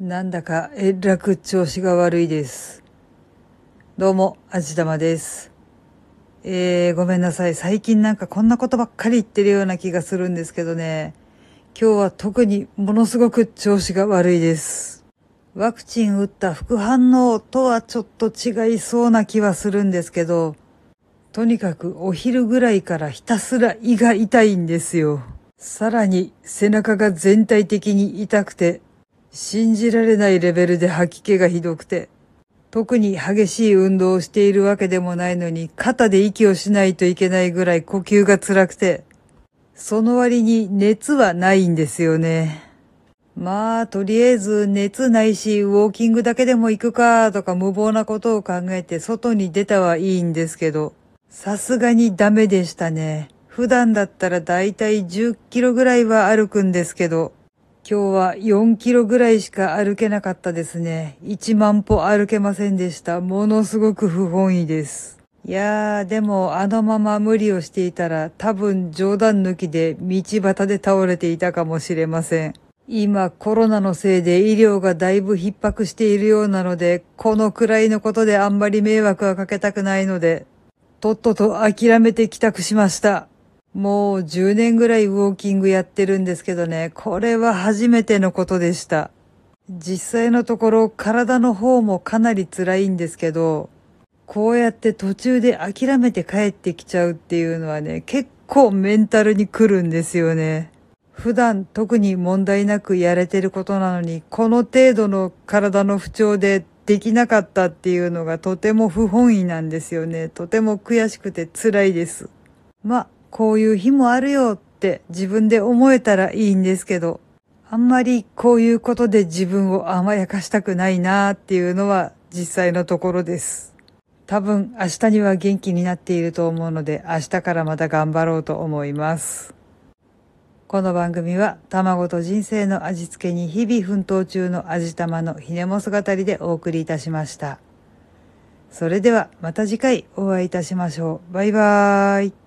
なんだかえらく調子が悪いです。どうも、あじたまです。えー、ごめんなさい。最近なんかこんなことばっかり言ってるような気がするんですけどね。今日は特にものすごく調子が悪いです。ワクチン打った副反応とはちょっと違いそうな気はするんですけど、とにかくお昼ぐらいからひたすら胃が痛いんですよ。さらに背中が全体的に痛くて、信じられないレベルで吐き気がひどくて、特に激しい運動をしているわけでもないのに、肩で息をしないといけないぐらい呼吸が辛くて、その割に熱はないんですよね。まあ、とりあえず熱ないし、ウォーキングだけでも行くかとか無謀なことを考えて外に出たはいいんですけど、さすがにダメでしたね。普段だったらだいたい10キロぐらいは歩くんですけど、今日は4キロぐらいしか歩けなかったですね。1万歩歩けませんでした。ものすごく不本意です。いやー、でもあのまま無理をしていたら多分冗談抜きで道端で倒れていたかもしれません。今コロナのせいで医療がだいぶ逼迫しているようなので、このくらいのことであんまり迷惑はかけたくないので、とっとと諦めて帰宅しました。もう10年ぐらいウォーキングやってるんですけどね、これは初めてのことでした。実際のところ体の方もかなり辛いんですけど、こうやって途中で諦めて帰ってきちゃうっていうのはね、結構メンタルに来るんですよね。普段特に問題なくやれてることなのに、この程度の体の不調でできなかったっていうのがとても不本意なんですよね。とても悔しくて辛いです。まあ、こういう日もあるよって自分で思えたらいいんですけど、あんまりこういうことで自分を甘やかしたくないなーっていうのは実際のところです。多分明日には元気になっていると思うので明日からまた頑張ろうと思います。この番組は卵と人生の味付けに日々奮闘中の味玉のひねもす語りでお送りいたしました。それではまた次回お会いいたしましょう。バイバーイ。